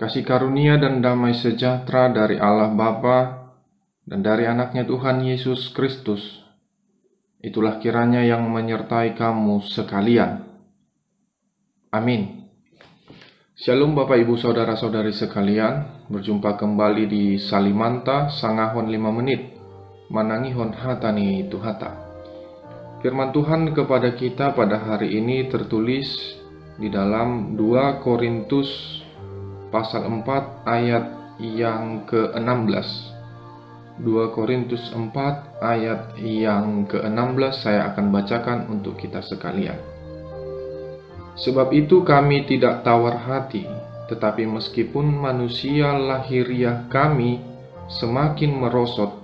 Kasih karunia dan damai sejahtera dari Allah Bapa dan dari anaknya Tuhan Yesus Kristus. Itulah kiranya yang menyertai kamu sekalian. Amin. Shalom Bapak Ibu Saudara-saudari sekalian, berjumpa kembali di Salimanta Sangahon 5 menit, Manangihon Hatani Tuhata. Firman Tuhan kepada kita pada hari ini tertulis di dalam 2 Korintus pasal 4 ayat yang ke-16. 2 Korintus 4 ayat yang ke-16 saya akan bacakan untuk kita sekalian. Sebab itu kami tidak tawar hati, tetapi meskipun manusia lahiriah kami semakin merosot,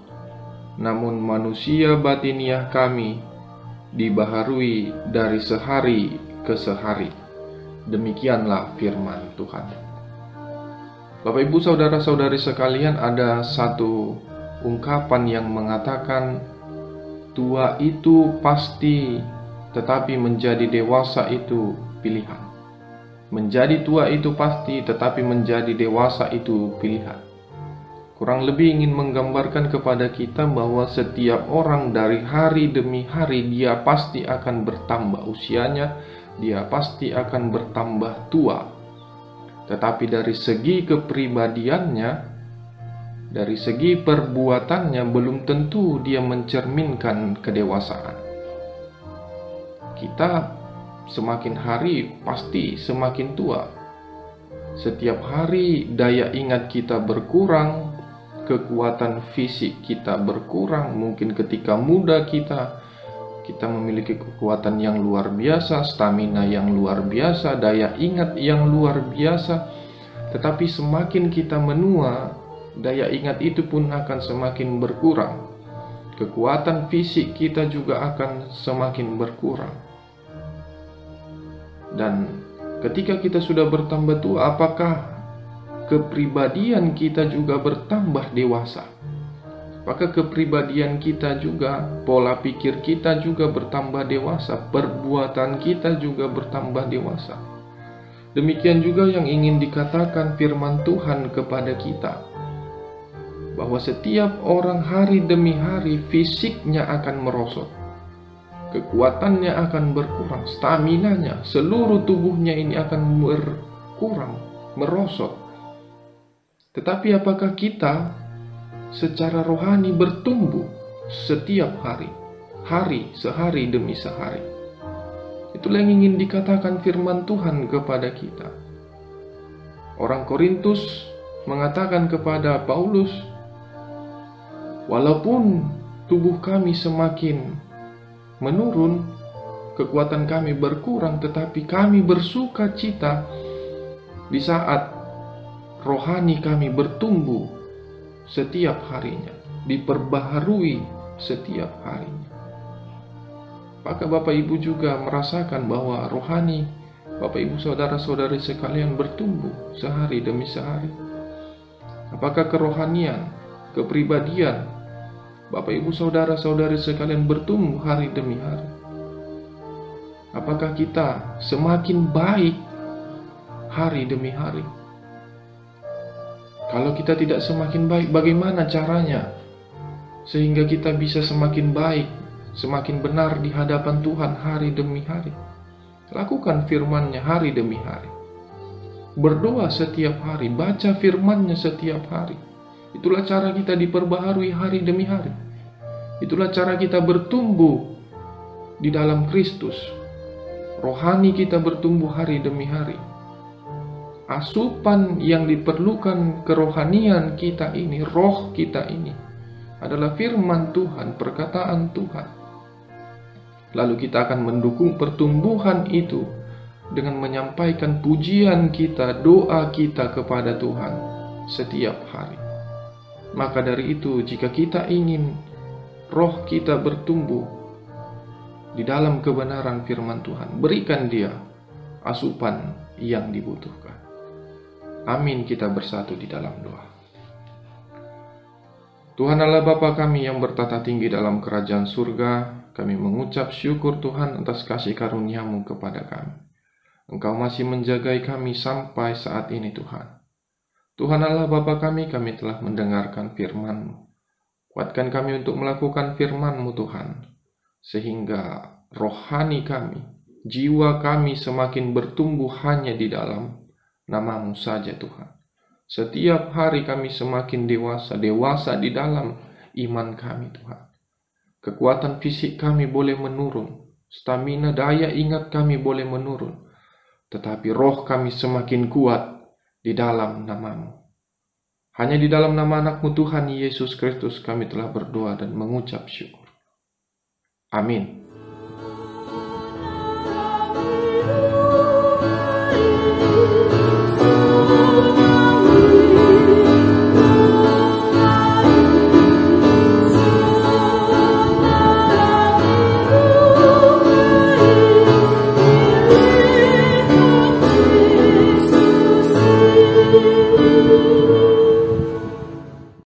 namun manusia batiniah kami dibaharui dari sehari ke sehari. Demikianlah firman Tuhan. Bapak, ibu, saudara-saudari sekalian, ada satu ungkapan yang mengatakan tua itu pasti, tetapi menjadi dewasa itu pilihan. Menjadi tua itu pasti, tetapi menjadi dewasa itu pilihan. Kurang lebih ingin menggambarkan kepada kita bahwa setiap orang dari hari demi hari dia pasti akan bertambah usianya, dia pasti akan bertambah tua. Tetapi dari segi kepribadiannya, dari segi perbuatannya belum tentu dia mencerminkan kedewasaan. Kita semakin hari pasti semakin tua. Setiap hari daya ingat kita berkurang, kekuatan fisik kita berkurang. Mungkin ketika muda kita kita memiliki kekuatan yang luar biasa, stamina yang luar biasa, daya ingat yang luar biasa. Tetapi semakin kita menua, daya ingat itu pun akan semakin berkurang. Kekuatan fisik kita juga akan semakin berkurang. Dan ketika kita sudah bertambah tua, apakah kepribadian kita juga bertambah dewasa? Apakah kepribadian kita juga, pola pikir kita juga bertambah dewasa, perbuatan kita juga bertambah dewasa? Demikian juga yang ingin dikatakan firman Tuhan kepada kita bahwa setiap orang hari demi hari fisiknya akan merosot. Kekuatannya akan berkurang, stamina-nya, seluruh tubuhnya ini akan berkurang, merosot. Tetapi apakah kita secara rohani bertumbuh setiap hari, hari sehari demi sehari? Itulah yang ingin dikatakan firman Tuhan kepada kita. Orang Korintus mengatakan kepada Paulus, Walaupun tubuh kami semakin menurun, kekuatan kami berkurang, tetapi kami bersuka cita di saat rohani kami bertumbuh setiap harinya, diperbaharui setiap harinya. Maka Bapak Ibu juga merasakan bahwa rohani Bapak Ibu saudara-saudari sekalian bertumbuh sehari demi sehari. Apakah kerohanian, kepribadian Bapak Ibu saudara-saudari sekalian bertumbuh hari demi hari. Apakah kita semakin baik hari demi hari? Kalau kita tidak semakin baik, bagaimana caranya sehingga kita bisa semakin baik, semakin benar di hadapan Tuhan hari demi hari? Lakukan firman-Nya hari demi hari. Berdoa setiap hari, baca firman-Nya setiap hari Itulah cara kita diperbaharui hari demi hari. Itulah cara kita bertumbuh di dalam Kristus. Rohani kita bertumbuh hari demi hari. Asupan yang diperlukan kerohanian kita ini, roh kita ini, adalah firman Tuhan, perkataan Tuhan. Lalu kita akan mendukung pertumbuhan itu dengan menyampaikan pujian kita, doa kita kepada Tuhan setiap hari. Maka dari itu, jika kita ingin roh kita bertumbuh di dalam kebenaran firman Tuhan, berikan dia asupan yang dibutuhkan. Amin kita bersatu di dalam doa. Tuhan Allah Bapa kami yang bertata tinggi dalam kerajaan surga, kami mengucap syukur Tuhan atas kasih karuniamu kepada kami. Engkau masih menjagai kami sampai saat ini Tuhan. Tuhan Allah Bapa kami, kami telah mendengarkan firman-Mu. Kuatkan kami untuk melakukan firman-Mu Tuhan, sehingga rohani kami, jiwa kami semakin bertumbuh hanya di dalam namamu saja Tuhan. Setiap hari kami semakin dewasa, dewasa di dalam iman kami Tuhan. Kekuatan fisik kami boleh menurun, stamina daya ingat kami boleh menurun, tetapi roh kami semakin kuat di dalam namamu. Hanya di dalam nama anakmu Tuhan Yesus Kristus kami telah berdoa dan mengucap syukur. Amin. Thank you.